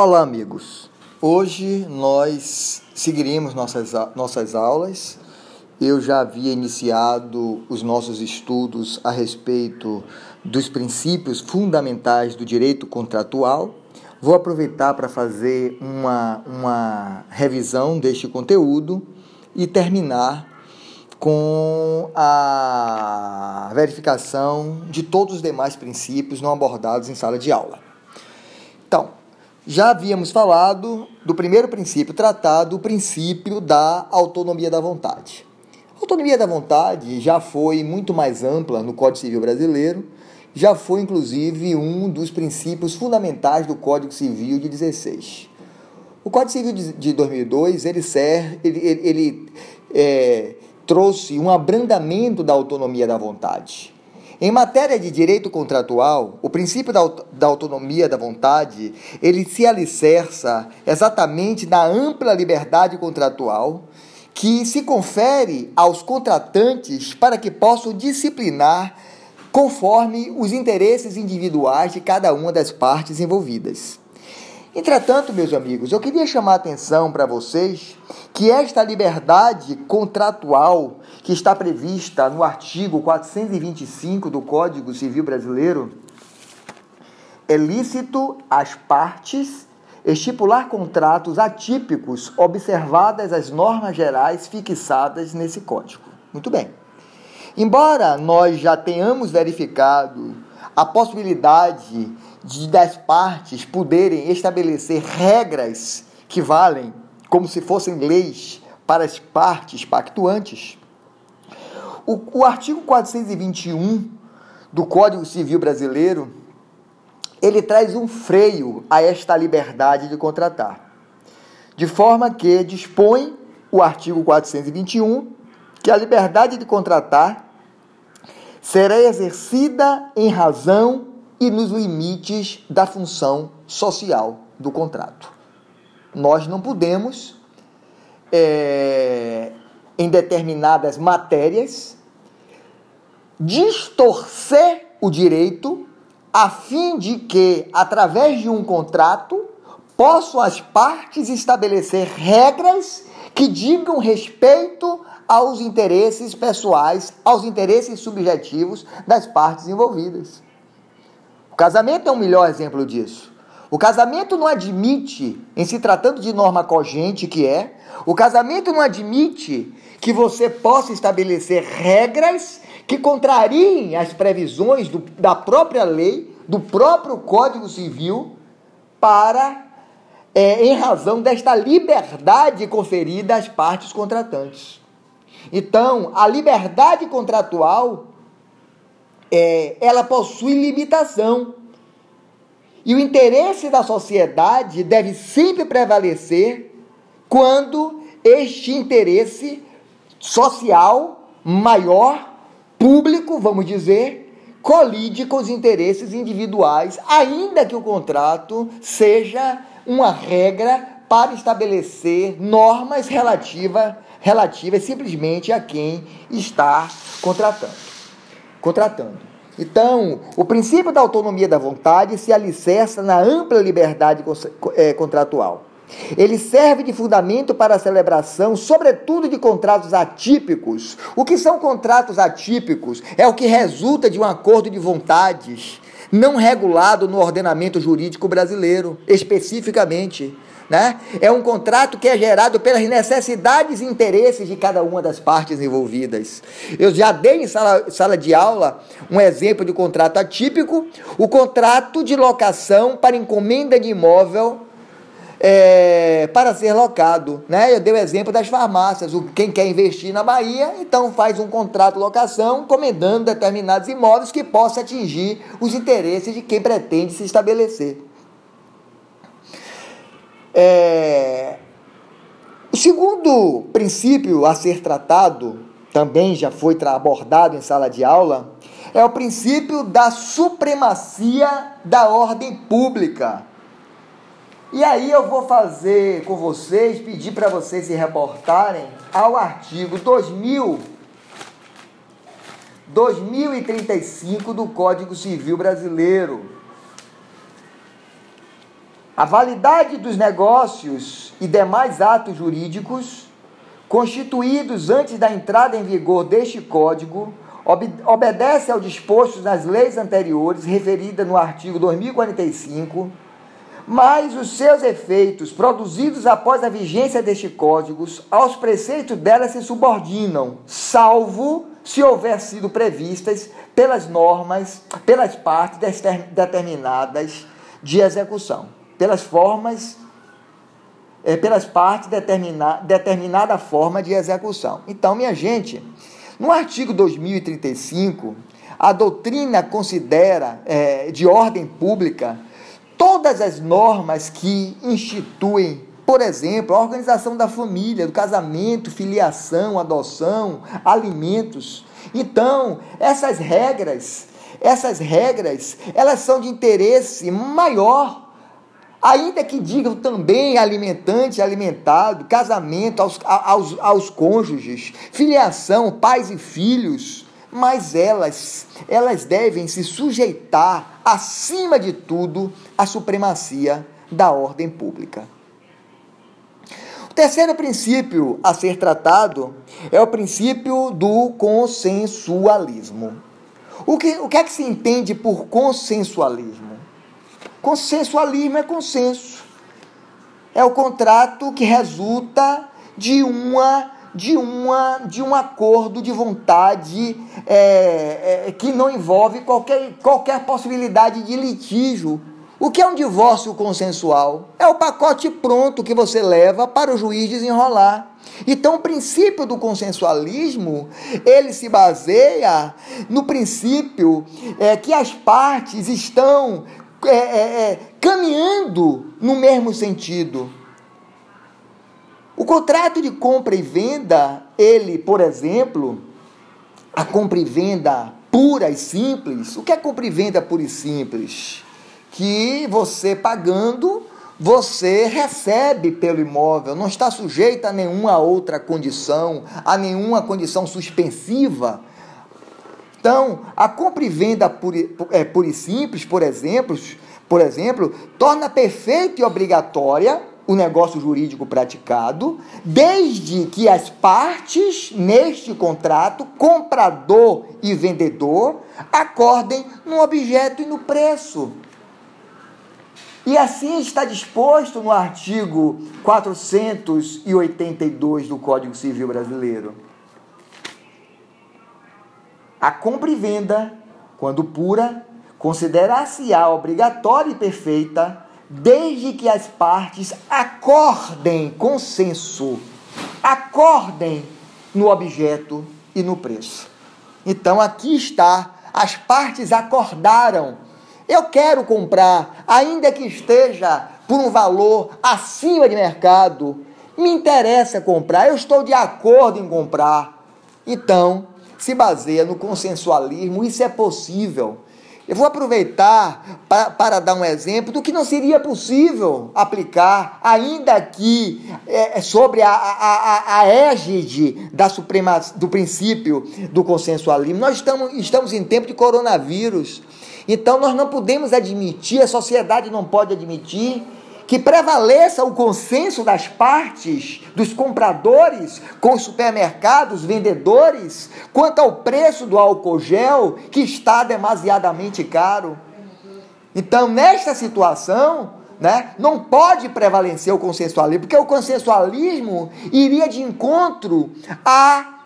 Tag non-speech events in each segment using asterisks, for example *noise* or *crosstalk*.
Olá, amigos. Hoje nós seguiremos nossas, nossas aulas. Eu já havia iniciado os nossos estudos a respeito dos princípios fundamentais do direito contratual. Vou aproveitar para fazer uma, uma revisão deste conteúdo e terminar com a verificação de todos os demais princípios não abordados em sala de aula. Já havíamos falado do primeiro princípio tratado, o princípio da autonomia da vontade. A autonomia da vontade já foi muito mais ampla no Código Civil brasileiro, já foi inclusive um dos princípios fundamentais do Código Civil de 16. O Código Civil de 2002 ele, serve, ele, ele, ele é, trouxe um abrandamento da autonomia da vontade. Em matéria de direito contratual, o princípio da, da autonomia da vontade, ele se alicerça exatamente na ampla liberdade contratual que se confere aos contratantes para que possam disciplinar conforme os interesses individuais de cada uma das partes envolvidas. Entretanto, meus amigos, eu queria chamar a atenção para vocês que esta liberdade contratual que está prevista no artigo 425 do Código Civil Brasileiro é lícito às partes estipular contratos atípicos observadas as normas gerais fixadas nesse código. Muito bem. Embora nós já tenhamos verificado a possibilidade de das partes poderem estabelecer regras que valem como se fossem leis para as partes pactuantes, o, o artigo 421 do Código Civil Brasileiro ele traz um freio a esta liberdade de contratar. De forma que dispõe o artigo 421 que a liberdade de contratar será exercida em razão e nos limites da função social do contrato. Nós não podemos, é, em determinadas matérias, distorcer o direito a fim de que, através de um contrato, possam as partes estabelecer regras que digam respeito aos interesses pessoais, aos interesses subjetivos das partes envolvidas. O casamento é um melhor exemplo disso. O casamento não admite, em se tratando de norma cogente que é, o casamento não admite que você possa estabelecer regras que contrariem as previsões do, da própria lei, do próprio Código Civil, para, é, em razão desta liberdade conferida às partes contratantes. Então, a liberdade contratual, é, ela possui limitação. E o interesse da sociedade deve sempre prevalecer quando este interesse social maior, público, vamos dizer, colide com os interesses individuais, ainda que o contrato seja uma regra para estabelecer normas relativas relativas simplesmente a quem está contratando. Contratando. Então, o princípio da autonomia da vontade se alicerça na ampla liberdade é, contratual. Ele serve de fundamento para a celebração, sobretudo de contratos atípicos. O que são contratos atípicos? É o que resulta de um acordo de vontades não regulado no ordenamento jurídico brasileiro, especificamente. Né? É um contrato que é gerado pelas necessidades e interesses de cada uma das partes envolvidas. Eu já dei em sala, sala de aula um exemplo de contrato atípico: o contrato de locação para encomenda de imóvel é, para ser locado. Né? Eu dei o exemplo das farmácias. Quem quer investir na Bahia, então faz um contrato de locação encomendando determinados imóveis que possa atingir os interesses de quem pretende se estabelecer. É... O segundo princípio a ser tratado, também já foi abordado em sala de aula, é o princípio da supremacia da ordem pública. E aí eu vou fazer com vocês, pedir para vocês se reportarem ao artigo 2000, 2035 do Código Civil Brasileiro. A validade dos negócios e demais atos jurídicos constituídos antes da entrada em vigor deste Código obedece ao disposto nas leis anteriores, referida no artigo 2045, mas os seus efeitos, produzidos após a vigência deste Código, aos preceitos dela se subordinam, salvo se houver sido previstas pelas normas, pelas partes determinadas de execução pelas formas, é, pelas partes determina, determinada forma de execução. Então, minha gente, no artigo 2035, a doutrina considera é, de ordem pública todas as normas que instituem, por exemplo, a organização da família, do casamento, filiação, adoção, alimentos. Então, essas regras, essas regras, elas são de interesse maior Ainda que digam também alimentante, alimentado, casamento aos, aos, aos cônjuges, filiação, pais e filhos, mas elas, elas devem se sujeitar, acima de tudo, à supremacia da ordem pública. O terceiro princípio a ser tratado é o princípio do consensualismo. O que, o que é que se entende por consensualismo? Consensualismo é consenso. É o contrato que resulta de uma de uma de um acordo de vontade é, é, que não envolve qualquer, qualquer possibilidade de litígio. O que é um divórcio consensual? É o pacote pronto que você leva para o juiz desenrolar. Então, o princípio do consensualismo, ele se baseia no princípio é, que as partes estão é, é, é, caminhando no mesmo sentido. O contrato de compra e venda, ele, por exemplo, a compra e venda pura e simples, o que é compra e venda pura e simples? Que você pagando, você recebe pelo imóvel, não está sujeito a nenhuma outra condição, a nenhuma condição suspensiva então, a compra e venda pura, é, pura e simples, por exemplo, por exemplo, torna perfeita e obrigatória o negócio jurídico praticado, desde que as partes neste contrato, comprador e vendedor, acordem no objeto e no preço. E assim está disposto no artigo 482 do Código Civil Brasileiro. A compra e venda, quando pura, considerar-se-á obrigatória e perfeita, desde que as partes acordem consenso, acordem no objeto e no preço. Então aqui está, as partes acordaram. Eu quero comprar, ainda que esteja por um valor acima de mercado, me interessa comprar, eu estou de acordo em comprar. Então, se baseia no consensualismo, isso é possível. Eu vou aproveitar para, para dar um exemplo do que não seria possível aplicar, ainda que é, sobre a, a, a, égide da suprema, do princípio do consensualismo. Nós estamos, estamos em tempo de coronavírus, então nós não podemos admitir, a sociedade não pode admitir que prevaleça o consenso das partes, dos compradores com os supermercados, vendedores, quanto ao preço do álcool gel, que está demasiadamente caro. Então, nesta situação, né, não pode prevalecer o consensualismo, porque o consensualismo iria de encontro à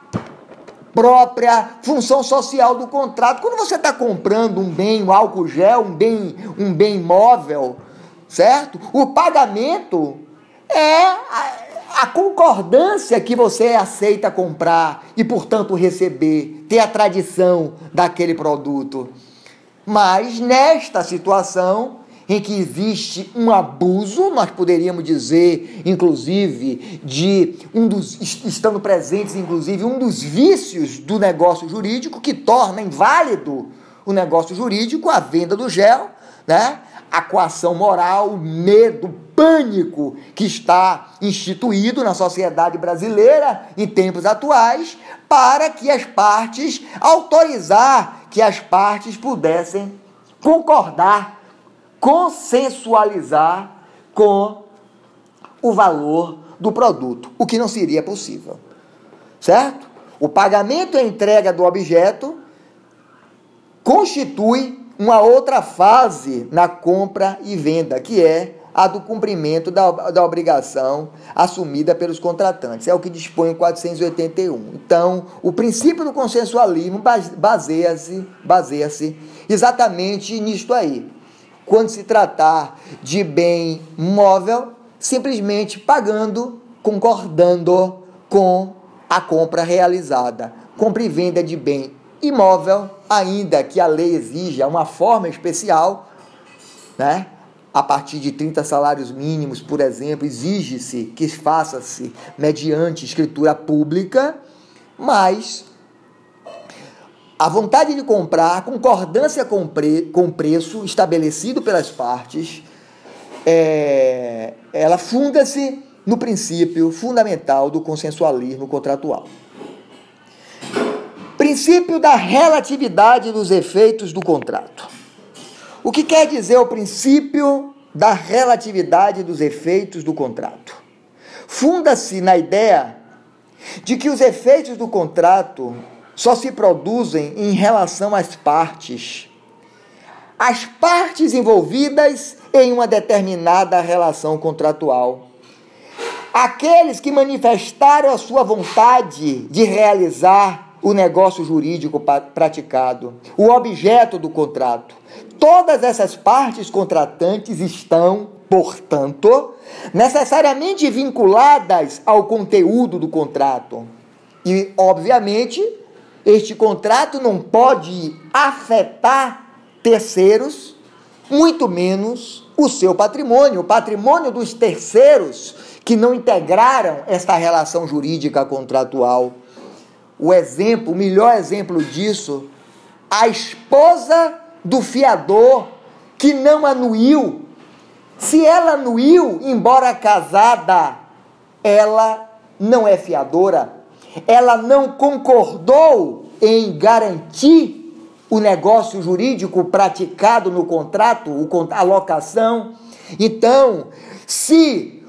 própria função social do contrato. Quando você está comprando um bem, um álcool gel, um bem, um bem móvel, certo? O pagamento é a, a, concordância que você aceita comprar e, portanto, receber, ter a tradição daquele produto. Mas nesta situação em que existe um abuso, nós poderíamos dizer, inclusive, de um dos estando presentes, inclusive, um dos vícios do negócio jurídico que torna inválido o negócio jurídico, a venda do gel, né? A coação moral, o medo, o pânico que está instituído na sociedade brasileira em tempos atuais, para que as partes, autorizar que as partes pudessem concordar, consensualizar com o valor do produto, o que não seria possível. Certo? O pagamento e a entrega do objeto constitui uma outra fase na compra e venda, que é a do cumprimento da, da obrigação assumida pelos contratantes. É o que dispõe o 481. Então, o princípio do consensualismo baseia-se baseia exatamente nisto aí. Quando se tratar de bem móvel, simplesmente pagando, concordando com a compra realizada. Compra e venda de bem imóvel, ainda que a lei exija uma forma especial, né? a partir de 30 salários mínimos, por exemplo, exige-se que faça-se mediante escritura pública, mas a vontade de comprar, concordância com, pre, com preço estabelecido pelas partes, é, ela funda-se no princípio fundamental do consensualismo contratual. Princípio da relatividade dos efeitos do contrato. O que quer dizer o princípio da relatividade dos efeitos do contrato? Funda-se na ideia de que os efeitos do contrato só se produzem em relação às partes. As partes envolvidas em uma determinada relação contratual. Aqueles que manifestaram a sua vontade de realizar o negócio jurídico praticado, o objeto do contrato. Todas essas partes contratantes estão, portanto, necessariamente vinculadas ao conteúdo do contrato. E, obviamente, este contrato não pode afetar terceiros, muito menos o seu patrimônio, o patrimônio dos terceiros que não integraram esta relação jurídica contratual. O exemplo, o melhor exemplo disso, a esposa do fiador que não anuiu. Se ela anuiu, embora casada, ela não é fiadora. Ela não concordou em garantir o negócio jurídico praticado no contrato, a locação. Então, se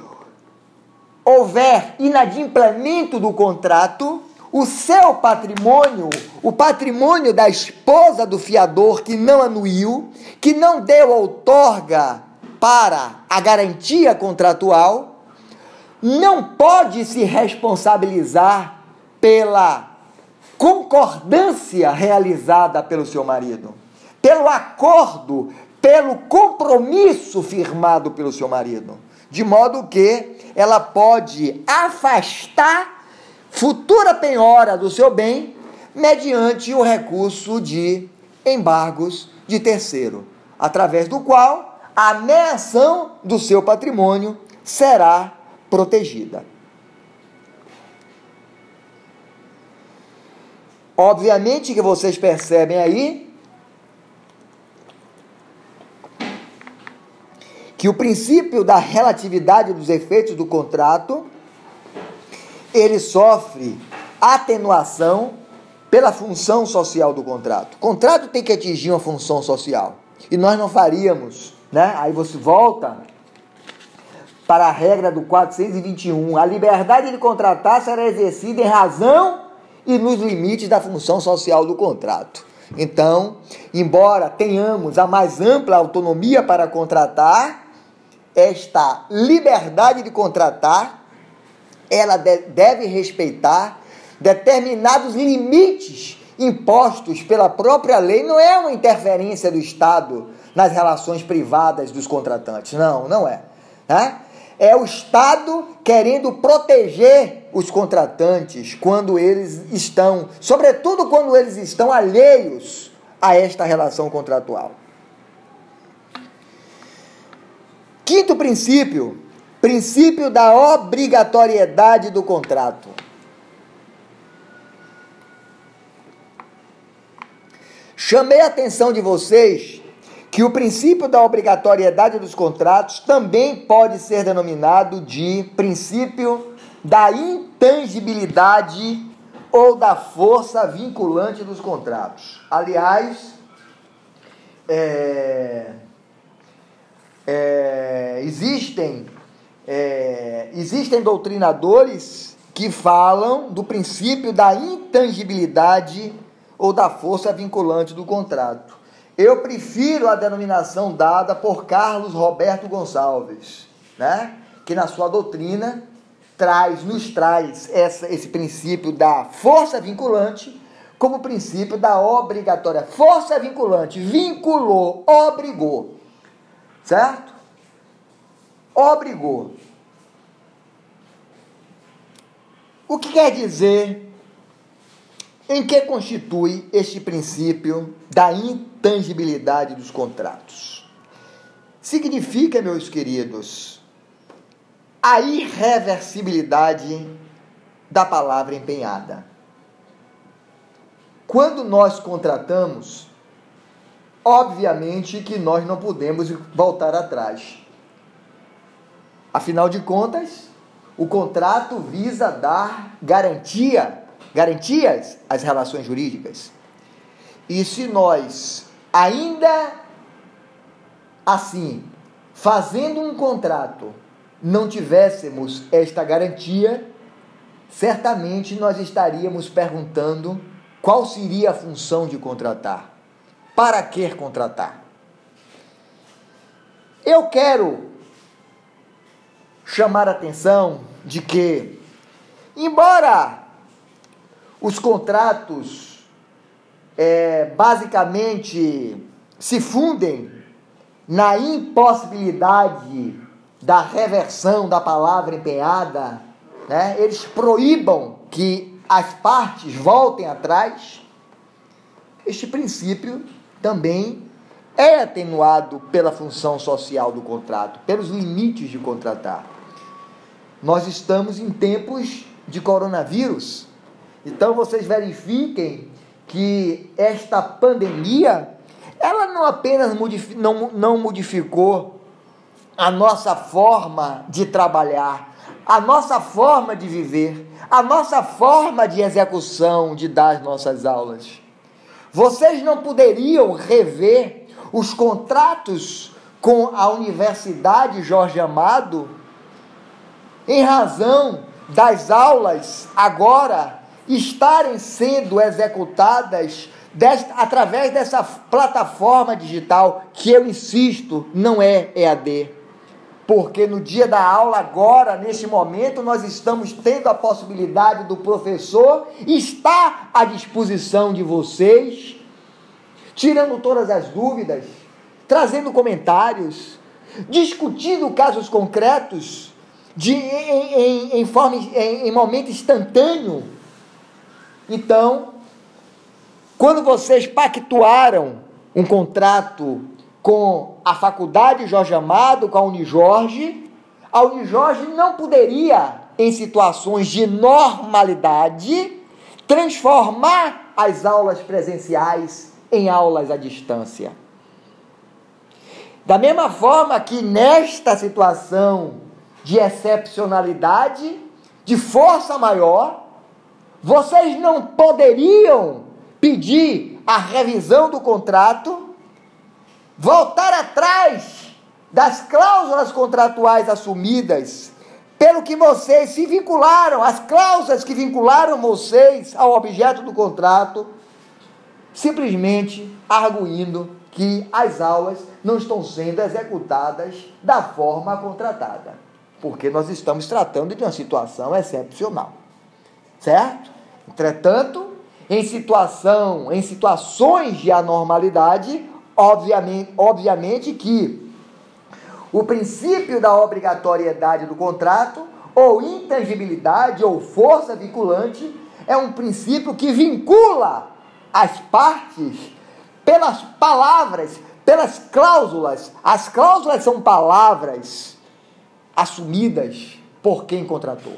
houver inadimplemento do contrato, o seu patrimônio, o patrimônio da esposa do fiador que não anuiu, que não deu outorga para a garantia contratual, não pode se responsabilizar pela concordância realizada pelo seu marido, pelo acordo, pelo compromisso firmado pelo seu marido, de modo que ela pode afastar futura penhora do seu bem mediante o recurso de embargos de terceiro, através do qual a ameação do seu patrimônio será protegida. Obviamente que vocês percebem aí que o princípio da relatividade dos efeitos do contrato ele sofre atenuação pela função social do contrato. O contrato tem que atingir uma função social. E nós não faríamos, né? Aí você volta para a regra do 421. A liberdade de contratar será exercida em razão e nos limites da função social do contrato. Então, embora tenhamos a mais ampla autonomia para contratar, esta liberdade de contratar ela deve respeitar determinados limites impostos pela própria lei. Não é uma interferência do Estado nas relações privadas dos contratantes. Não, não é. Né? É o Estado querendo proteger os contratantes quando eles estão, sobretudo quando eles estão alheios a esta relação contratual. Quinto princípio Princípio da obrigatoriedade do contrato. Chamei a atenção de vocês que o princípio da obrigatoriedade dos contratos também pode ser denominado de princípio da intangibilidade ou da força vinculante dos contratos. Aliás, é, é, existem, é, existem doutrinadores que falam do princípio da intangibilidade ou da força vinculante do contrato. Eu prefiro a denominação dada por Carlos Roberto Gonçalves, né? que na sua doutrina traz, nos traz essa, esse princípio da força vinculante como princípio da obrigatória. Força vinculante, vinculou, obrigou. Certo? Obrigou. O que quer dizer em que constitui este princípio da intangibilidade dos contratos? Significa, meus queridos, a irreversibilidade da palavra empenhada. Quando nós contratamos, obviamente que nós não podemos voltar atrás. Afinal de contas, o contrato visa dar garantia, garantias às relações jurídicas. E se nós ainda assim, fazendo um contrato, não tivéssemos esta garantia, certamente nós estaríamos perguntando qual seria a função de contratar. Para que contratar? Eu quero chamar a atenção de que, embora os contratos é, basicamente se fundem na impossibilidade da reversão da palavra empenhada, né, eles proíbam que as partes voltem atrás, este princípio também é atenuado pela função social do contrato, pelos limites de contratar. Nós estamos em tempos de coronavírus, então vocês verifiquem que esta pandemia ela não apenas modifi não, não modificou a nossa forma de trabalhar, a nossa forma de viver, a nossa forma de execução de dar as nossas aulas. Vocês não poderiam rever os contratos com a Universidade Jorge Amado em razão das aulas agora estarem sendo executadas desta, através dessa plataforma digital que eu insisto, não é EAD porque no dia da aula, agora, nesse momento, nós estamos tendo a possibilidade do professor estar à disposição de vocês, tirando todas as dúvidas, trazendo comentários, discutindo casos concretos, de, em, em, em, forma, em, em momento instantâneo. Então, quando vocês pactuaram um contrato com a Faculdade Jorge Amado, com a Unijorge, a Unijorge não poderia, em situações de normalidade, transformar as aulas presenciais em aulas à distância. Da mesma forma que nesta situação de excepcionalidade, de força maior, vocês não poderiam pedir a revisão do contrato voltar atrás das cláusulas contratuais assumidas, pelo que vocês se vincularam, as cláusulas que vincularam vocês ao objeto do contrato, simplesmente arguindo que as aulas não estão sendo executadas da forma contratada, porque nós estamos tratando de uma situação excepcional. Certo? Entretanto, em situação, em situações de anormalidade, Obviamente, obviamente que o princípio da obrigatoriedade do contrato, ou intangibilidade, ou força vinculante, é um princípio que vincula as partes pelas palavras, pelas cláusulas. As cláusulas são palavras assumidas por quem contratou.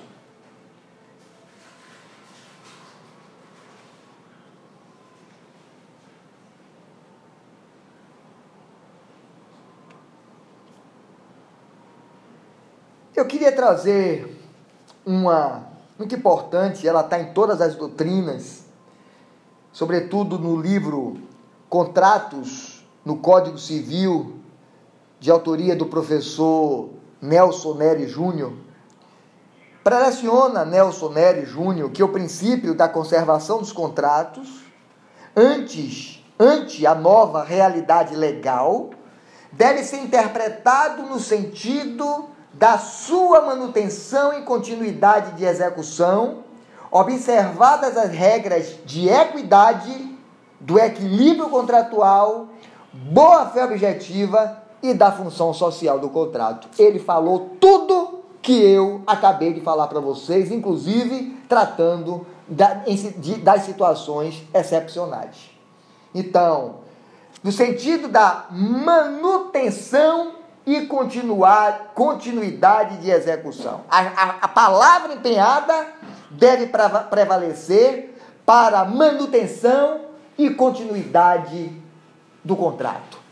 Eu queria trazer uma muito importante, ela está em todas as doutrinas, sobretudo no livro Contratos no Código Civil, de autoria do professor Nelson Neri Júnior, preleciona Nelson Neri Júnior que o princípio da conservação dos contratos, antes, ante a nova realidade legal, deve ser interpretado no sentido da sua manutenção e continuidade de execução, observadas as regras de equidade, do equilíbrio contratual, boa-fé objetiva e da função social do contrato. Ele falou tudo que eu acabei de falar para vocês, inclusive tratando das situações excepcionais. Então, no sentido da manutenção e continuar, continuidade de execução. A, a, a palavra empenhada deve prevalecer para manutenção e continuidade do contrato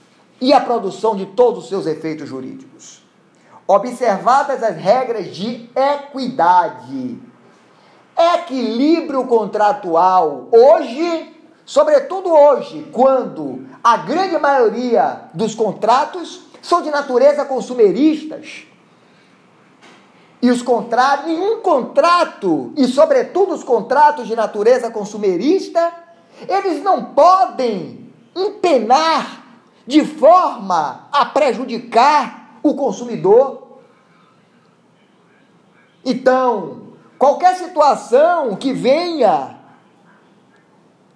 e a produção de todos os seus efeitos jurídicos. Observadas as regras de equidade, equilíbrio contratual, hoje Sobretudo hoje, quando a grande maioria dos contratos são de natureza consumeristas. E os contratos, nenhum contrato, e sobretudo os contratos de natureza consumerista, eles não podem empenar de forma a prejudicar o consumidor. Então, qualquer situação que venha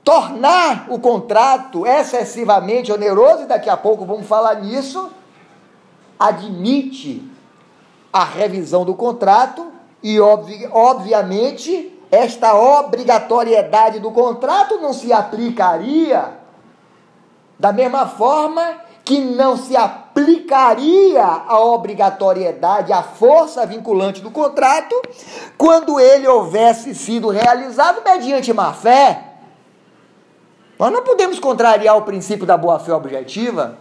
tornar o contrato excessivamente oneroso, e daqui a pouco vamos falar nisso, admite a revisão do contrato e, obvi obviamente, esta obrigatoriedade do contrato não se aplicaria da mesma forma que não se aplicaria a obrigatoriedade, a força vinculante do contrato, quando ele houvesse sido realizado mediante má fé nós não podemos contrariar o princípio da boa-fé objetiva.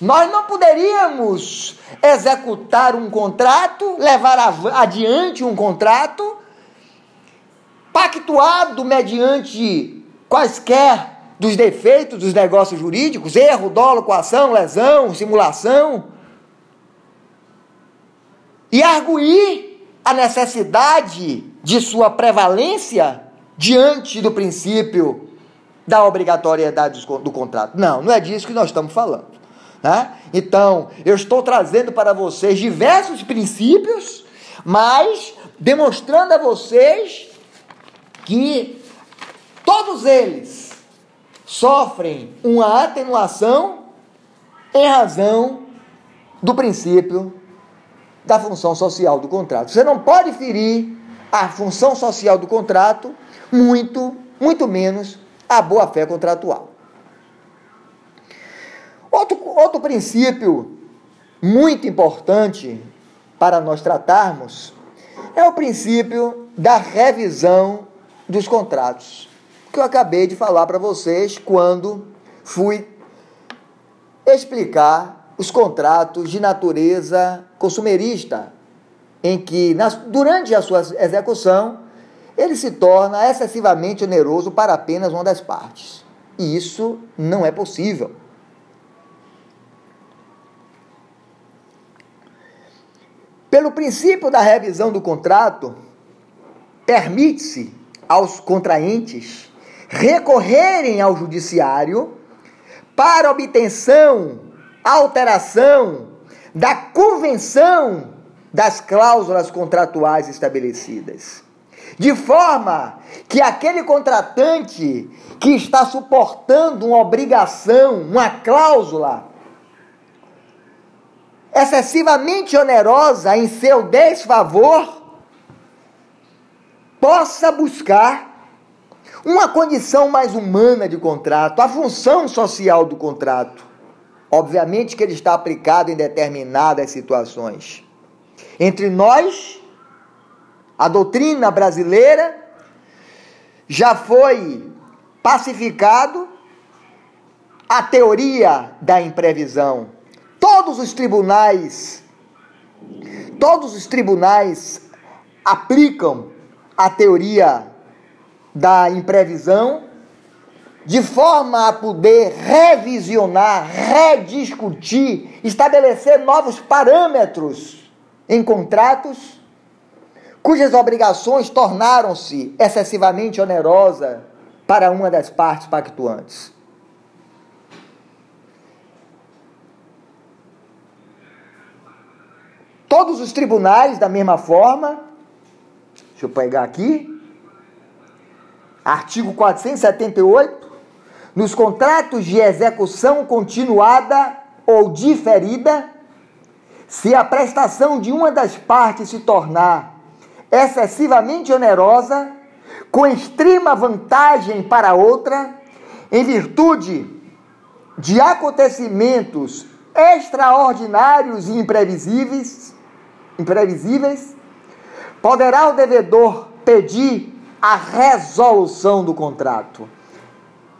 Nós não poderíamos executar um contrato, levar adiante um contrato, pactuado mediante quaisquer dos defeitos dos negócios jurídicos, erro, dolo, coação, lesão, simulação, e arguir a necessidade de sua prevalência diante do princípio da obrigatoriedade do contrato. Não, não é disso que nós estamos falando. Né? Então, eu estou trazendo para vocês diversos princípios, mas demonstrando a vocês que todos eles sofrem uma atenuação em razão do princípio da função social do contrato. Você não pode ferir a função social do contrato, muito, muito menos a boa-fé contratual. Outro, outro princípio muito importante para nós tratarmos é o princípio da revisão dos contratos, que eu acabei de falar para vocês quando fui explicar os contratos de natureza consumerista, em que, durante a sua execução, ele se torna excessivamente oneroso para apenas uma das partes. E isso não é possível. Pelo princípio da revisão do contrato, permite-se aos contraentes recorrerem ao judiciário para obtenção, alteração da convenção das cláusulas contratuais estabelecidas. De forma que aquele contratante que está suportando uma obrigação, uma cláusula excessivamente onerosa em seu desfavor, possa buscar uma condição mais humana de contrato, a função social do contrato. Obviamente que ele está aplicado em determinadas situações. Entre nós a doutrina brasileira já foi pacificado a teoria da imprevisão. Todos os tribunais todos os tribunais aplicam a teoria da imprevisão de forma a poder revisionar, rediscutir, estabelecer novos parâmetros em contratos cujas obrigações tornaram-se excessivamente onerosas para uma das partes pactuantes. Todos os tribunais, da mesma forma, deixa eu pegar aqui, artigo 478, nos contratos de execução continuada ou diferida, se a prestação de uma das partes se tornar excessivamente onerosa, com extrema vantagem para a outra, em virtude de acontecimentos extraordinários e imprevisíveis, imprevisíveis, poderá o devedor pedir a resolução do contrato.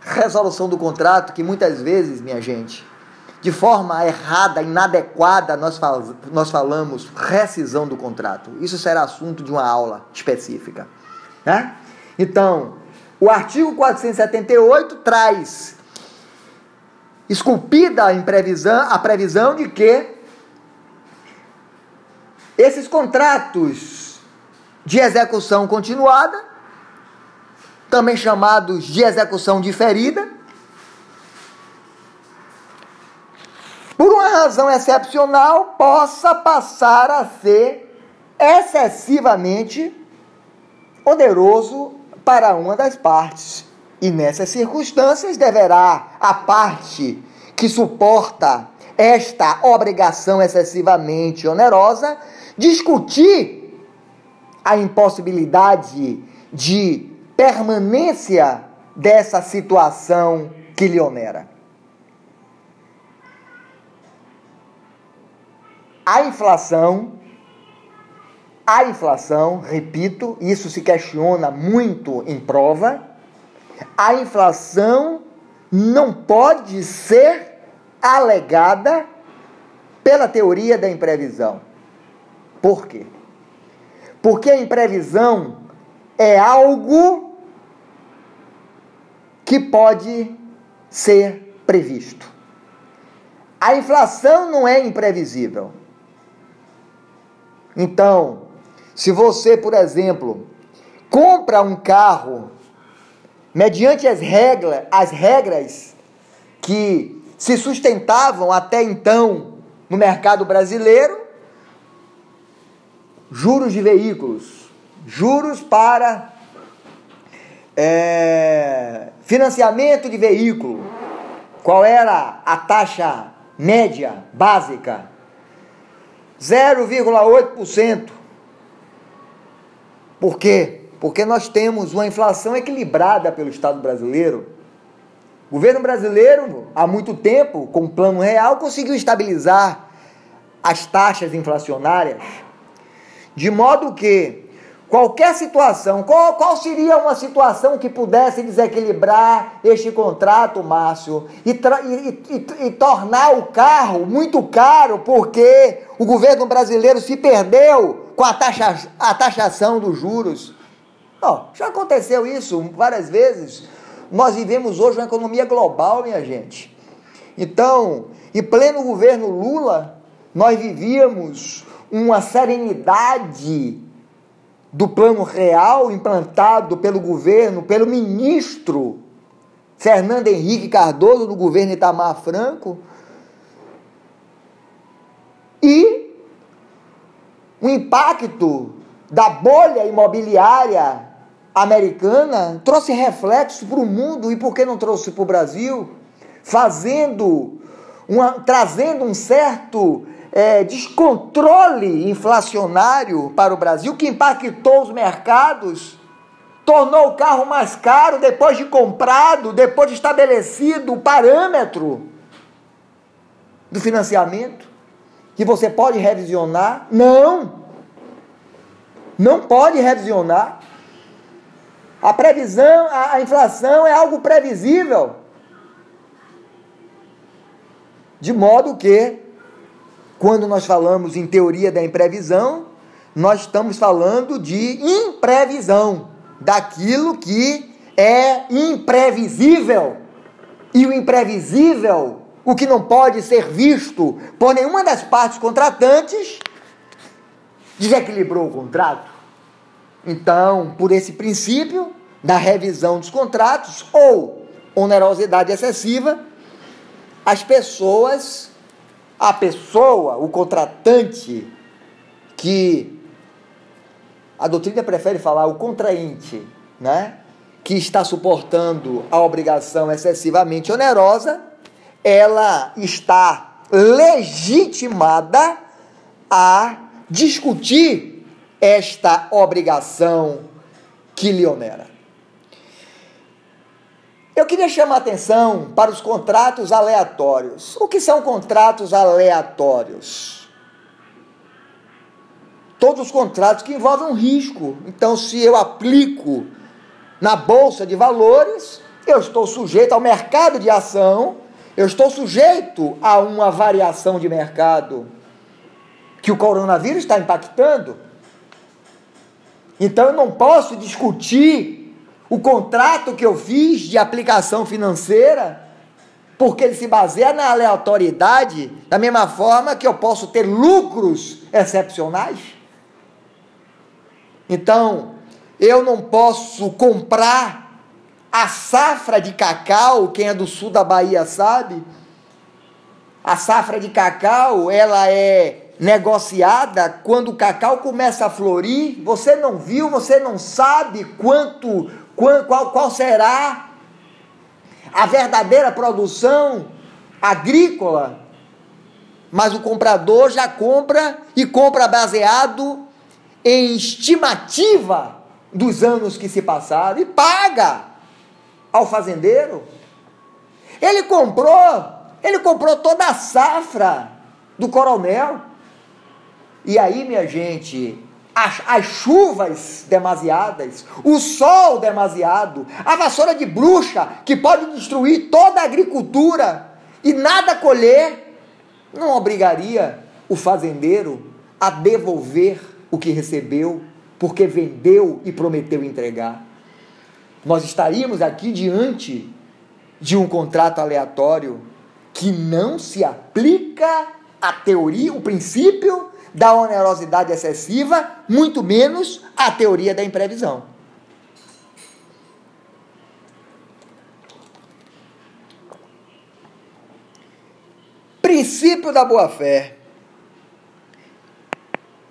Resolução do contrato que muitas vezes, minha gente, de forma errada, inadequada, nós, fal nós falamos rescisão do contrato. Isso será assunto de uma aula específica. Né? Então, o artigo 478 traz esculpida a previsão, a previsão de que esses contratos de execução continuada, também chamados de execução diferida, por uma razão excepcional, possa passar a ser excessivamente oneroso para uma das partes. E nessas circunstâncias deverá a parte que suporta esta obrigação excessivamente onerosa discutir a impossibilidade de permanência dessa situação que lhe onera. A inflação, a inflação, repito, isso se questiona muito em prova, a inflação não pode ser alegada pela teoria da imprevisão. Por quê? Porque a imprevisão é algo que pode ser previsto. A inflação não é imprevisível. Então, se você, por exemplo, compra um carro mediante as regras, as regras que se sustentavam até então no mercado brasileiro, juros de veículos, juros para é, financiamento de veículo. Qual era a taxa média básica? 0,8%. Por quê? Porque nós temos uma inflação equilibrada pelo Estado brasileiro. O governo brasileiro, há muito tempo, com o plano real, conseguiu estabilizar as taxas inflacionárias de modo que qualquer situação, qual, qual seria uma situação que pudesse desequilibrar este contrato, Márcio, e, e, e, e tornar o carro muito caro porque o governo brasileiro se perdeu com a, taxa, a taxação dos juros? Já aconteceu isso várias vezes. Nós vivemos hoje uma economia global, minha gente. Então, em pleno governo Lula, nós vivíamos uma serenidade do plano real implantado pelo governo, pelo ministro Fernando Henrique Cardoso do governo Itamar Franco e o impacto da bolha imobiliária americana trouxe reflexos para o mundo e por que não trouxe para o Brasil, fazendo uma, trazendo um certo é, descontrole inflacionário para o Brasil, que impactou os mercados, tornou o carro mais caro depois de comprado, depois de estabelecido o parâmetro do financiamento, que você pode revisionar? Não! Não pode revisionar. A previsão, a inflação é algo previsível. De modo que quando nós falamos em teoria da imprevisão, nós estamos falando de imprevisão, daquilo que é imprevisível. E o imprevisível, o que não pode ser visto por nenhuma das partes contratantes, desequilibrou o contrato. Então, por esse princípio da revisão dos contratos ou onerosidade excessiva, as pessoas, a pessoa, o contratante, que a doutrina prefere falar o contraente, né? que está suportando a obrigação excessivamente onerosa, ela está legitimada a discutir esta obrigação que lhe onera. Eu queria chamar a atenção para os contratos aleatórios. O que são contratos aleatórios? Todos os contratos que envolvem um risco. Então, se eu aplico na bolsa de valores, eu estou sujeito ao mercado de ação, eu estou sujeito a uma variação de mercado que o coronavírus está impactando. Então eu não posso discutir o contrato que eu fiz de aplicação financeira, porque ele se baseia na aleatoriedade, da mesma forma que eu posso ter lucros excepcionais. Então, eu não posso comprar a safra de cacau, quem é do sul da Bahia sabe. A safra de cacau, ela é negociada quando o cacau começa a florir. Você não viu, você não sabe quanto qual, qual, qual será a verdadeira produção agrícola, mas o comprador já compra e compra baseado em estimativa dos anos que se passaram e paga ao fazendeiro. Ele comprou, ele comprou toda a safra do coronel. E aí, minha gente, as, as, chuvas demasiadas, o sol demasiado, a vassoura de bruxa que pode destruir toda a agricultura e nada colher, não obrigaria o fazendeiro a devolver o que recebeu, porque vendeu e prometeu entregar. Nós estaríamos aqui diante de um contrato aleatório que não se aplica à teoria, o princípio da onerosidade excessiva, muito menos a teoria da imprevisão. Princípio da boa-fé.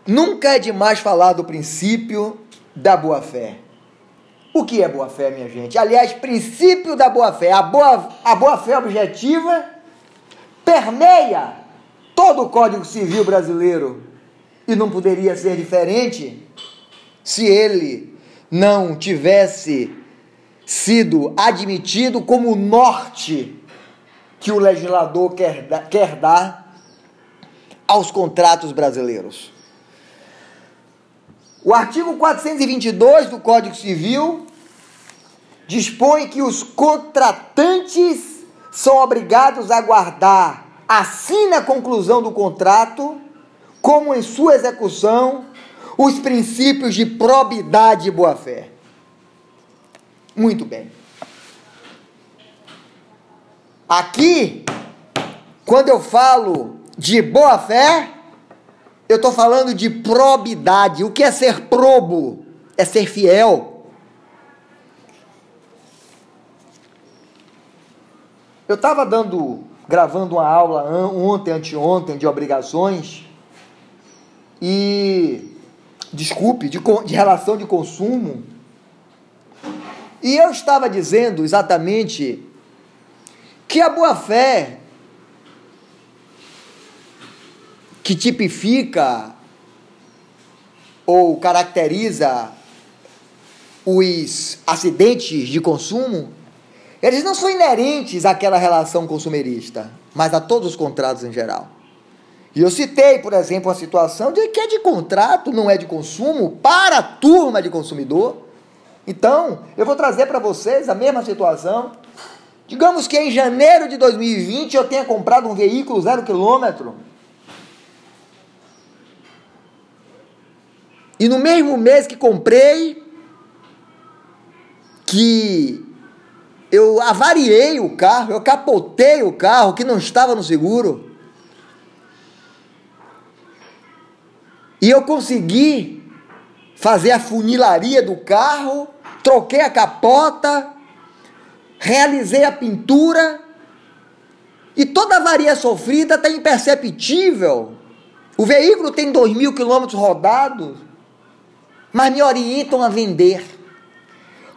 Nunca é demais falar do princípio da boa-fé. O que é boa-fé, minha gente? Aliás, princípio da boa-fé. A boa-fé a boa -fé objetiva permeia todo o Código Civil brasileiro e não poderia ser diferente se ele não tivesse sido admitido como norte que o legislador quer, quer dar aos contratos brasileiros. O artigo 422 do Código Civil dispõe que os contratantes são obrigados a guardar, assim na conclusão do contrato, como em sua execução, os princípios de probidade e boa-fé. Muito bem. Aqui, quando eu falo de boa-fé, eu estou falando de probidade. O que é ser probo? É ser fiel. Eu estava dando, gravando uma aula ontem, anteontem, de obrigações e desculpe, de, de relação de consumo. E eu estava dizendo exatamente que a boa-fé que tipifica ou caracteriza os acidentes de consumo, eles não são inerentes àquela relação consumerista, mas a todos os contratos em geral. E eu citei, por exemplo, a situação de que é de contrato, não é de consumo, para a turma de consumidor. Então, eu vou trazer para vocês a mesma situação. Digamos que em janeiro de 2020 eu tenha comprado um veículo zero quilômetro. E no mesmo mês que comprei, que eu avariei o carro, eu capotei o carro que não estava no seguro. E eu consegui fazer a funilaria do carro, troquei a capota, realizei a pintura e toda a avaria sofrida está imperceptível. O veículo tem dois mil quilômetros rodados, mas me orientam a vender,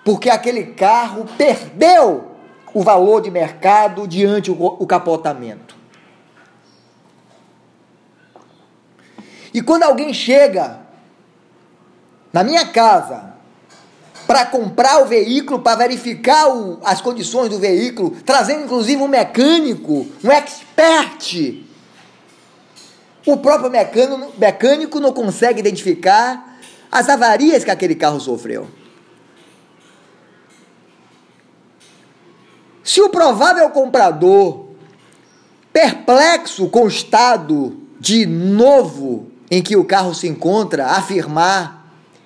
porque aquele carro perdeu o valor de mercado diante o capotamento. E quando alguém chega na minha casa para comprar o veículo, para verificar o, as condições do veículo, trazendo inclusive um mecânico, um expert. O próprio mecânico, mecânico não consegue identificar as avarias que aquele carro sofreu. Se o provável comprador, perplexo com o estado de novo em que o carro se encontra, afirmar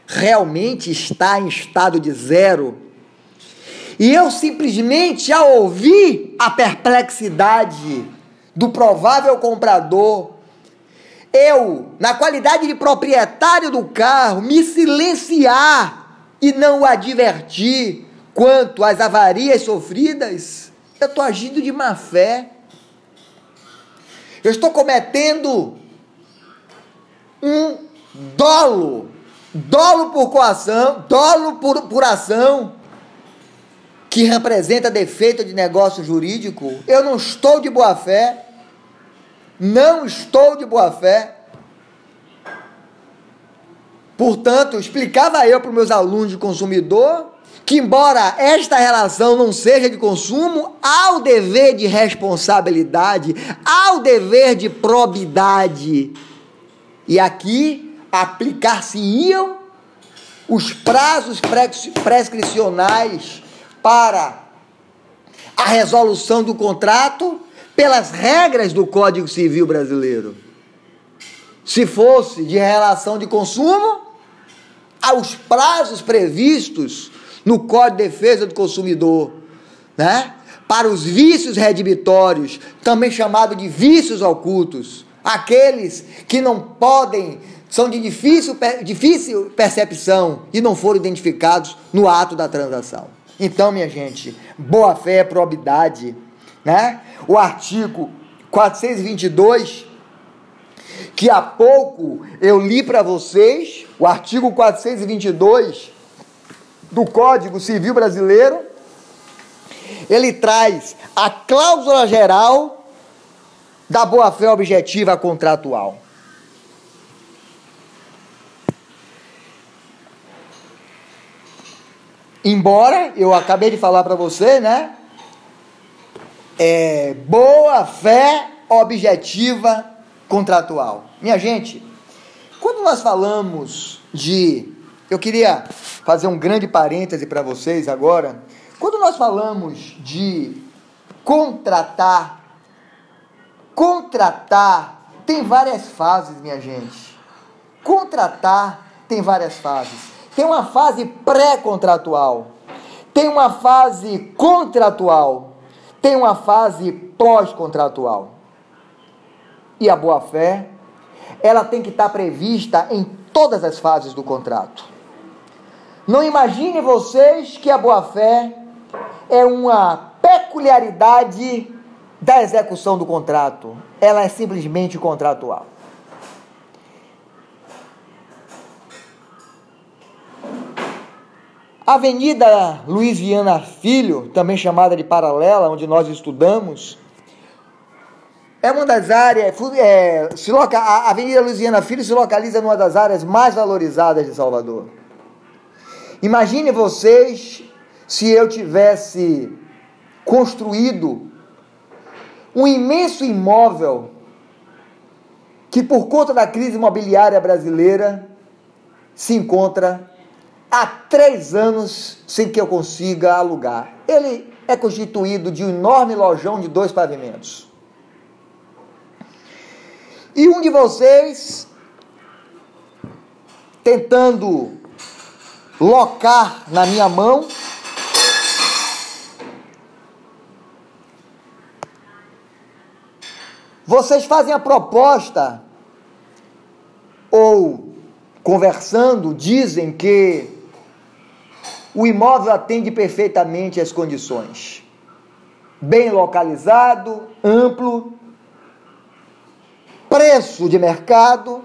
realmente está em estado de zero. E eu simplesmente, ao ouvir a perplexidade do provável comprador, eu, na qualidade de proprietário do carro, me silenciar e não o advertir quanto às avarias sofridas, eu estou agindo de má fé. Eu estou cometendo um dolo dolo por coação, dolo por, por ação, que representa defeito de negócio jurídico, eu não estou de boa fé, não estou de boa fé. Portanto, explicava eu para os meus alunos de consumidor que, embora esta relação não seja de consumo, há o dever de responsabilidade, há o dever de probidade. E aqui aplicar-se-iam os prazos prescricionais para a resolução do contrato pelas regras do Código Civil brasileiro. Se fosse de relação de consumo, aos prazos previstos no Código de Defesa do Consumidor, né? Para os vícios redibitórios, também chamado de vícios ocultos, aqueles que não podem são de difícil, difícil percepção e não foram identificados no ato da transação. Então, minha gente, boa fé, probidade, né? O artigo 422 que há pouco eu li para vocês, o artigo 422 do Código Civil Brasileiro, ele traz a cláusula geral da boa-fé objetiva contratual. Embora eu acabei de falar para você, né? É boa fé objetiva contratual. Minha gente, quando nós falamos de eu queria fazer um grande parêntese para vocês agora. Quando nós falamos de contratar, contratar tem várias fases, minha gente. Contratar tem várias fases. Tem uma fase pré-contratual, tem uma fase contratual, tem uma fase pós-contratual. E a boa-fé, ela tem que estar prevista em todas as fases do contrato. Não imagine vocês que a boa-fé é uma peculiaridade da execução do contrato. Ela é simplesmente contratual. Avenida Luiz Viana Filho, também chamada de Paralela, onde nós estudamos, é uma das áreas, é, se loca, a Avenida Luiziana Filho se localiza numa das áreas mais valorizadas de Salvador. Imagine vocês se eu tivesse construído um imenso imóvel que, por conta da crise imobiliária brasileira, se encontra há três anos sem que eu consiga alugar. Ele é constituído de um enorme lojão de dois pavimentos. E um de vocês, tentando locar na minha mão, Vocês fazem a proposta ou conversando dizem que o imóvel atende perfeitamente às condições. Bem localizado, amplo, preço de mercado,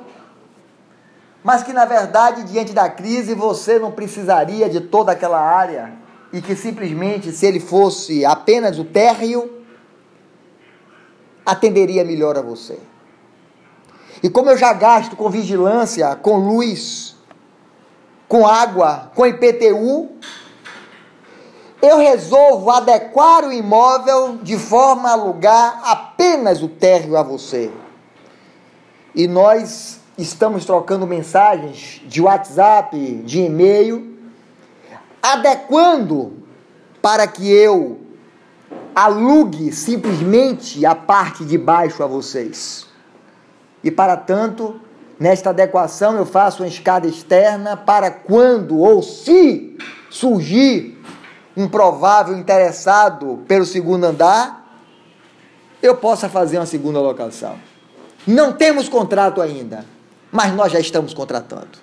mas que na verdade, diante da crise, você não precisaria de toda aquela área e que simplesmente, se ele fosse apenas o térreo, atenderia melhor a você. E como eu já gasto com vigilância, com luz, com água, com IPTU, eu resolvo adequar o imóvel de forma a alugar apenas o térreo a você. E nós estamos trocando mensagens de WhatsApp, de e-mail, adequando para que eu alugue simplesmente a parte de baixo a vocês. E para tanto, nesta adequação eu faço uma escada externa para quando ou se surgir um provável interessado pelo segundo andar, eu possa fazer uma segunda locação. Não temos contrato ainda, mas nós já estamos contratando.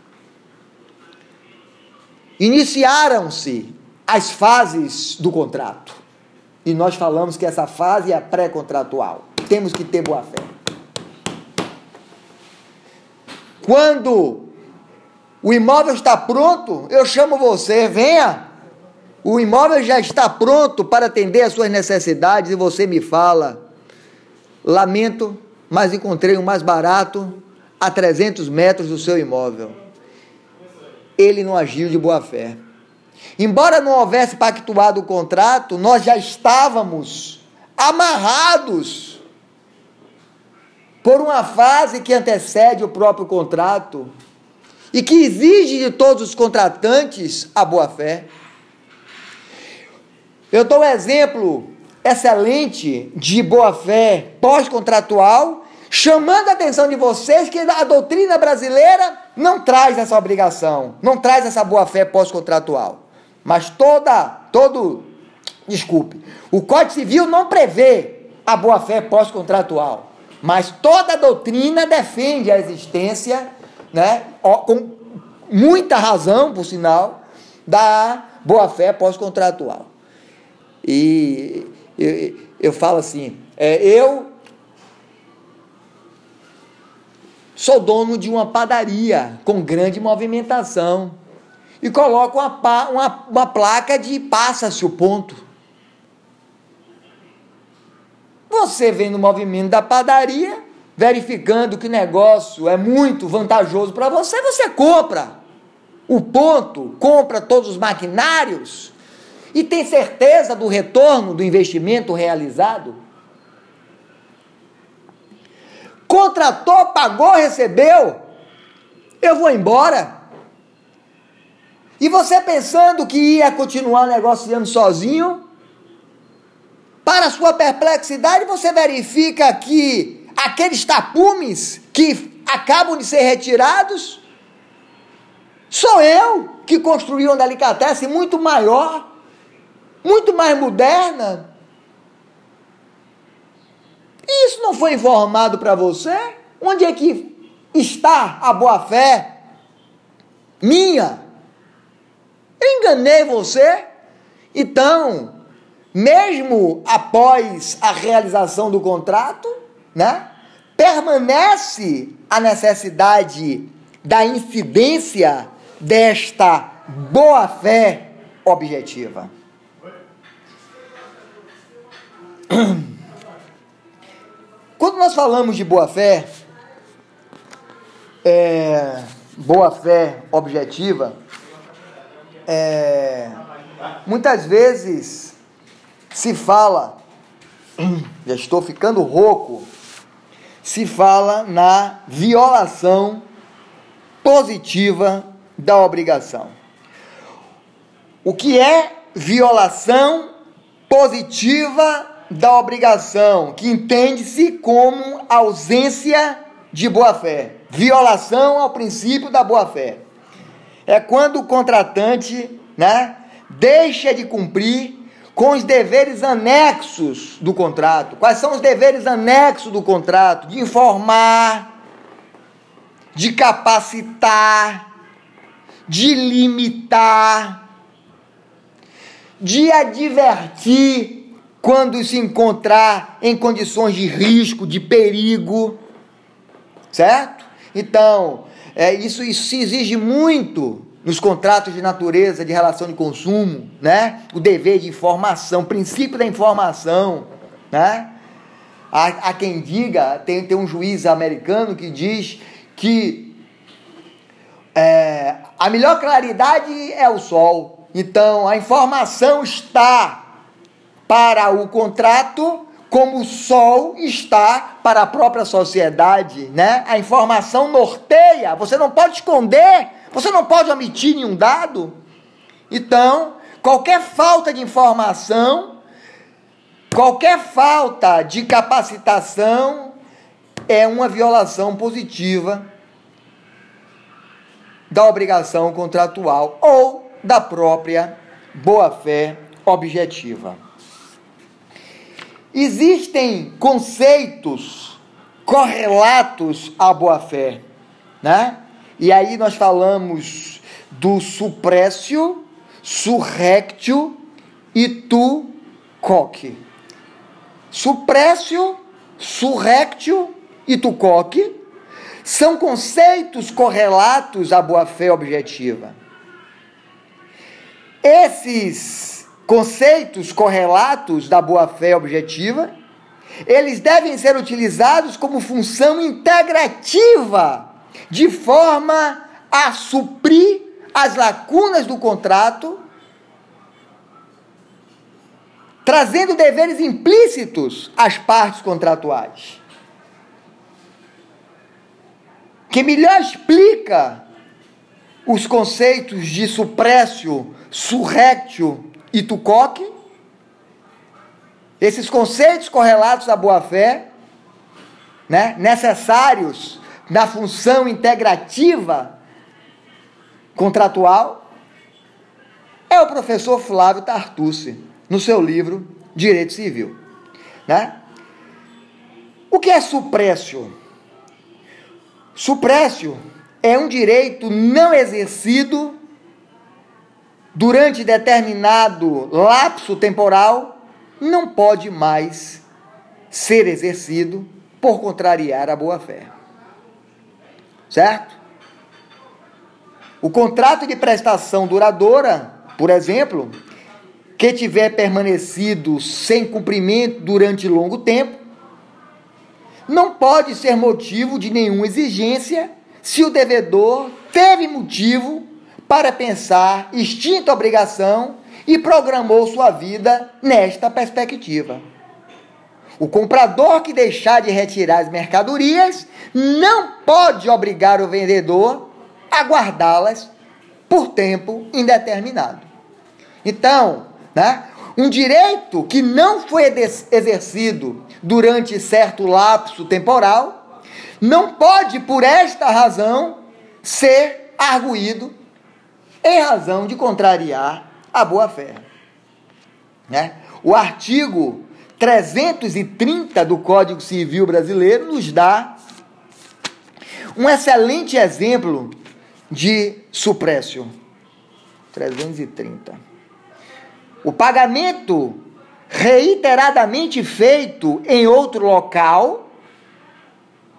Iniciaram-se as fases do contrato. E nós falamos que essa fase é pré-contratual. Temos que ter boa fé. Quando o imóvel está pronto, eu chamo você, venha. O imóvel já está pronto para atender às suas necessidades e você me fala: lamento, mas encontrei um mais barato a 300 metros do seu imóvel. Ele não agiu de boa fé. Embora não houvesse pactuado o contrato, nós já estávamos amarrados por uma fase que antecede o próprio contrato e que exige de todos os contratantes a boa-fé. Eu dou um exemplo excelente de boa-fé pós-contratual, chamando a atenção de vocês que a doutrina brasileira não traz essa obrigação, não traz essa boa-fé pós-contratual. Mas toda, todo, desculpe, o Código Civil não prevê a boa-fé pós-contratual. Mas toda doutrina defende a existência, né, com muita razão, por sinal, da boa-fé pós-contratual. E eu, eu falo assim: é, eu sou dono de uma padaria com grande movimentação e coloco uma, uma, uma placa de passa-se o ponto. Você vem no movimento da padaria, verificando que o negócio é muito vantajoso para você, você compra o ponto, compra todos os maquinários e tem certeza do retorno do investimento realizado. Contratou, pagou, recebeu. Eu vou embora. E você pensando que ia continuar negociando sozinho, para sua perplexidade, você verifica que aqueles tapumes que acabam de ser retirados, sou eu que construí uma delicatessen muito maior, muito mais moderna. E isso não foi informado para você? Onde é que está a boa fé minha? Enganei você? Então, mesmo após a realização do contrato, né, permanece a necessidade da incidência desta boa-fé objetiva. *clears throat* Quando nós falamos de boa-fé, é, boa-fé objetiva, é, muitas vezes se fala, *clears throat* já estou ficando rouco, se fala na violação positiva da obrigação. O que é violação positiva da obrigação, que entende-se como ausência de boa-fé, violação ao princípio da boa-fé. É quando o contratante, né, deixa de cumprir com os deveres anexos do contrato. Quais são os deveres anexos do contrato? De informar, de capacitar, de limitar, de advertir quando se encontrar em condições de risco, de perigo, certo? Então, é, isso, isso se exige muito nos contratos de natureza de relação de consumo, né? O dever de informação, princípio da informação, né? Há, há quem diga, tem, tem um juiz americano que diz que é, a melhor claridade é o sol. Então, a informação está para o contrato como o sol está para a própria sociedade, né? A informação norteia, você não pode esconder você não pode omitir nenhum dado. Então, qualquer falta de informação, qualquer falta de capacitação é uma violação positiva da obrigação contratual ou da própria boa-fé objetiva. Existem conceitos correlatos à boa-fé, né? E aí nós falamos do suprécio, surrectio e tu coque. Suprécio, surrectio e tu coque são conceitos correlatos à boa-fé objetiva. Esses conceitos correlatos da boa-fé objetiva, eles devem ser utilizados como função integrativa de forma a suprir as lacunas do contrato, trazendo deveres implícitos às partes contratuais. Que melhor explica os conceitos de suprécio, surrectio e tucoque, esses conceitos correlatos à boa-fé, né, necessários na função integrativa contratual é o professor Flávio Tartucci, no seu livro Direito Civil. Né? O que é suprécio? Suprécio é um direito não exercido durante determinado lapso temporal, não pode mais ser exercido por contrariar a boa-fé certo? O contrato de prestação duradoura, por exemplo, que tiver permanecido sem cumprimento durante longo tempo, não pode ser motivo de nenhuma exigência se o devedor teve motivo para pensar extinta obrigação e programou sua vida nesta perspectiva. O comprador que deixar de retirar as mercadorias não pode obrigar o vendedor a guardá-las por tempo indeterminado. Então, né, um direito que não foi exercido durante certo lapso temporal não pode, por esta razão, ser arguído em razão de contrariar a boa-fé. Né? O artigo 330 do Código Civil Brasileiro nos dá um excelente exemplo de suprécio. 330. O pagamento reiteradamente feito em outro local.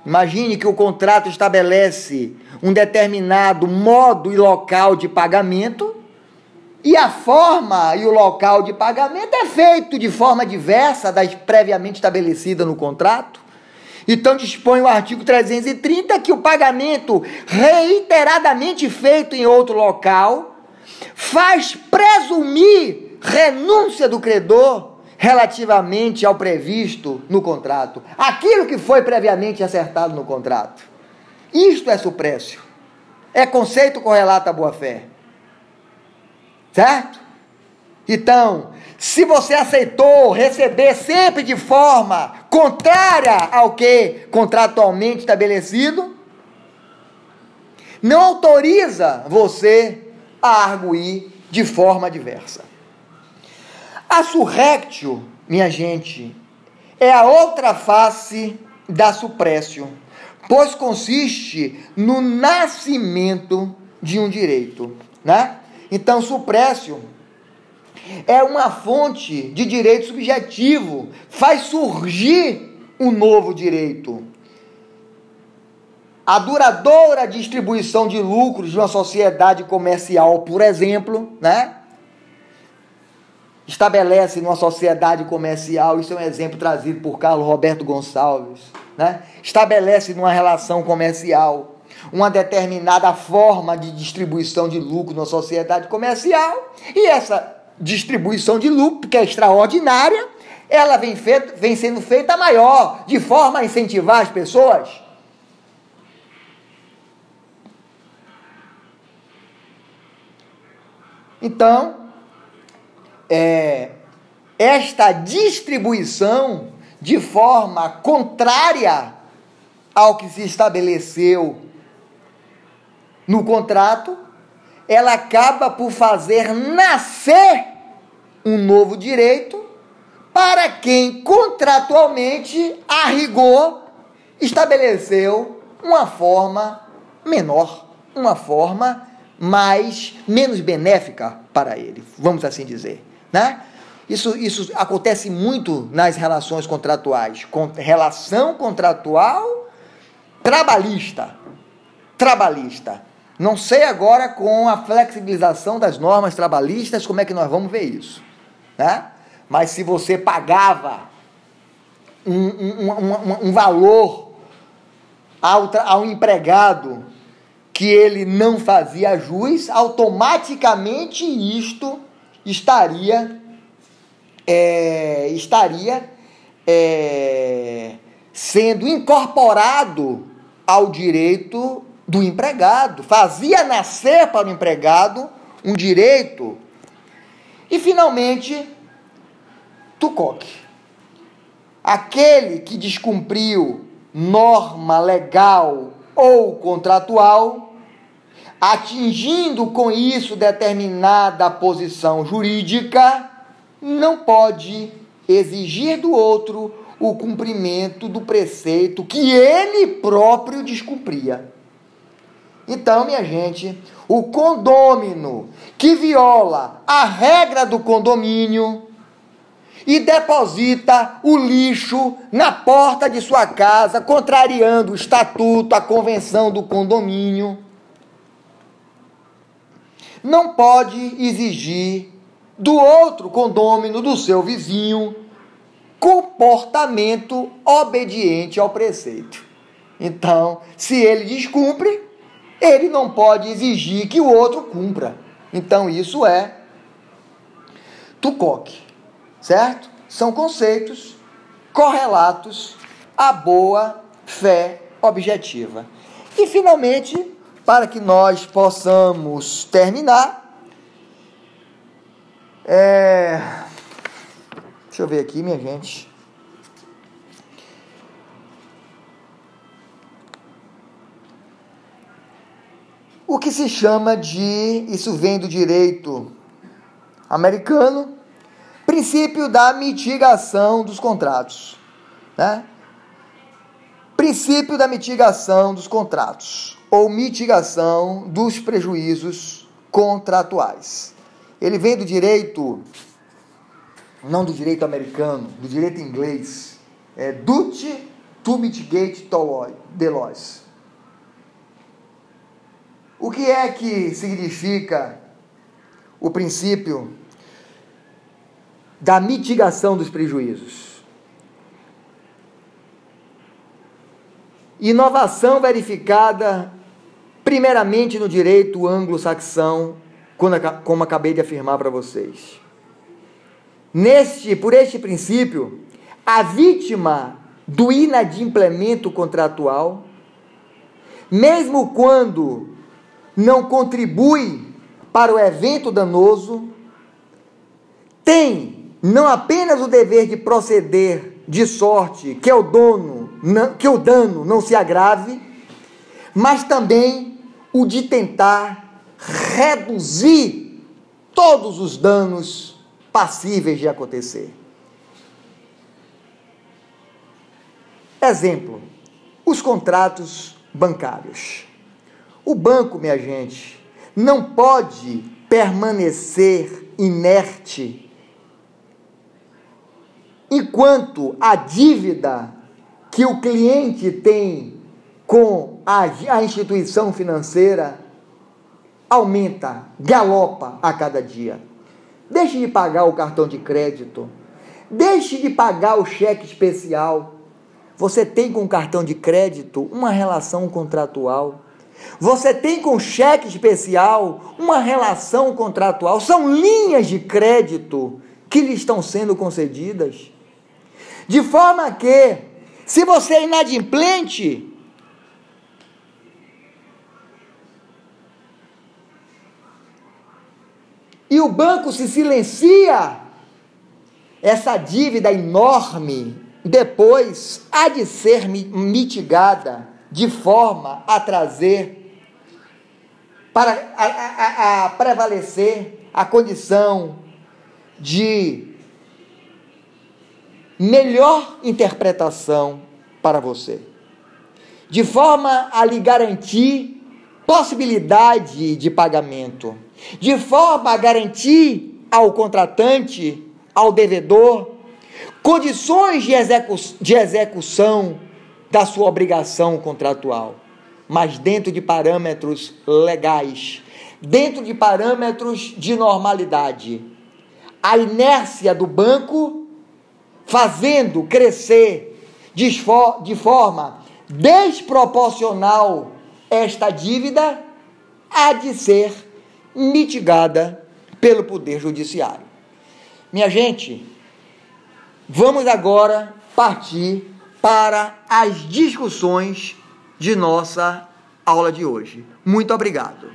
Imagine que o contrato estabelece um determinado modo e local de pagamento e a forma e o local de pagamento é feito de forma diversa das previamente estabelecida no contrato. Então dispõe o artigo 330 que o pagamento reiteradamente feito em outro local faz presumir renúncia do credor relativamente ao previsto no contrato, aquilo que foi previamente acertado no contrato. Isto é suprécio. É conceito correlato à boa-fé. Certo? Então, se você aceitou receber sempre de forma contrária ao que contratualmente estabelecido, não autoriza você a arguir de forma diversa. A surrectio, minha gente, é a outra face da suprécio, pois consiste no nascimento de um direito, né? Então, suprécio é uma fonte de direito subjetivo, faz surgir um novo direito. A duradoura distribuição de lucros de uma sociedade comercial, por exemplo, né? Estabelece numa sociedade comercial, isso é um exemplo trazido por Carlos Roberto Gonçalves, né? Estabelece numa relação comercial uma determinada forma de distribuição de lucro na sociedade comercial, e essa distribuição de lucro, que é extraordinária, ela vem, feito, vem sendo feita maior, de forma a incentivar as pessoas. Então, é, esta distribuição de forma contrária ao que se estabeleceu no contrato, ela acaba por fazer nascer um novo direito para quem contratualmente, a rigor, estabeleceu uma forma menor, uma forma mais menos benéfica para ele, vamos assim dizer, né? Isso, isso acontece muito nas relações contratuais, relação contratual trabalhista, trabalhista. Não sei agora com a flexibilização das normas trabalhistas como é que nós vamos ver isso. Né? Mas se você pagava um, um, um, um valor ao, ao empregado que ele não fazia jus, automaticamente isto estaria é, estaria é, sendo incorporado ao direito do empregado, fazia nascer para o empregado um direito. E finalmente, Tucoque. Aquele que descumpriu norma legal ou contratual, atingindo com isso determinada posição jurídica, não pode exigir do outro o cumprimento do preceito que ele próprio descumpria. Então, minha gente, o condômino que viola a regra do condomínio e deposita o lixo na porta de sua casa, contrariando o estatuto, a convenção do condomínio, não pode exigir do outro condômino, do seu vizinho, comportamento obediente ao preceito. Então, se ele descumpre, ele não pode exigir que o outro cumpra. Então isso é tucoque, certo? São conceitos correlatos à boa fé objetiva. E finalmente, para que nós possamos terminar, é... deixa eu ver aqui, minha gente. o que se chama de, isso vem do direito americano, princípio da mitigação dos contratos. Né? Princípio da mitigação dos contratos, ou mitigação dos prejuízos contratuais. Ele vem do direito, não do direito americano, do direito inglês, é duty to mitigate the loss. O que é que significa o princípio da mitigação dos prejuízos? Inovação verificada primeiramente no direito anglo-saxão, como acabei de afirmar para vocês. Neste, por este princípio, a vítima do inadimplemento contratual, mesmo quando não contribui para o evento danoso, tem não apenas o dever de proceder de sorte que é o dono, que o dano não se agrave, mas também o de tentar reduzir todos os danos passíveis de acontecer. Exemplo: os contratos bancários. O banco, minha gente, não pode permanecer inerte enquanto a dívida que o cliente tem com a, a instituição financeira aumenta, galopa a cada dia. Deixe de pagar o cartão de crédito. Deixe de pagar o cheque especial. Você tem com o cartão de crédito uma relação contratual. Você tem com o cheque especial uma relação contratual. São linhas de crédito que lhe estão sendo concedidas. De forma que, se você é inadimplente, e o banco se silencia, essa dívida enorme depois há de ser mitigada de forma a trazer para a, a, a prevalecer a condição de melhor interpretação para você, de forma a lhe garantir possibilidade de pagamento, de forma a garantir ao contratante, ao devedor, condições de, execu de execução da sua obrigação contratual, mas dentro de parâmetros legais, dentro de parâmetros de normalidade. A inércia do banco fazendo crescer de, de forma desproporcional esta dívida há de ser mitigada pelo Poder Judiciário. Minha gente, vamos agora partir para as discussões de nossa aula de hoje. Muito obrigado.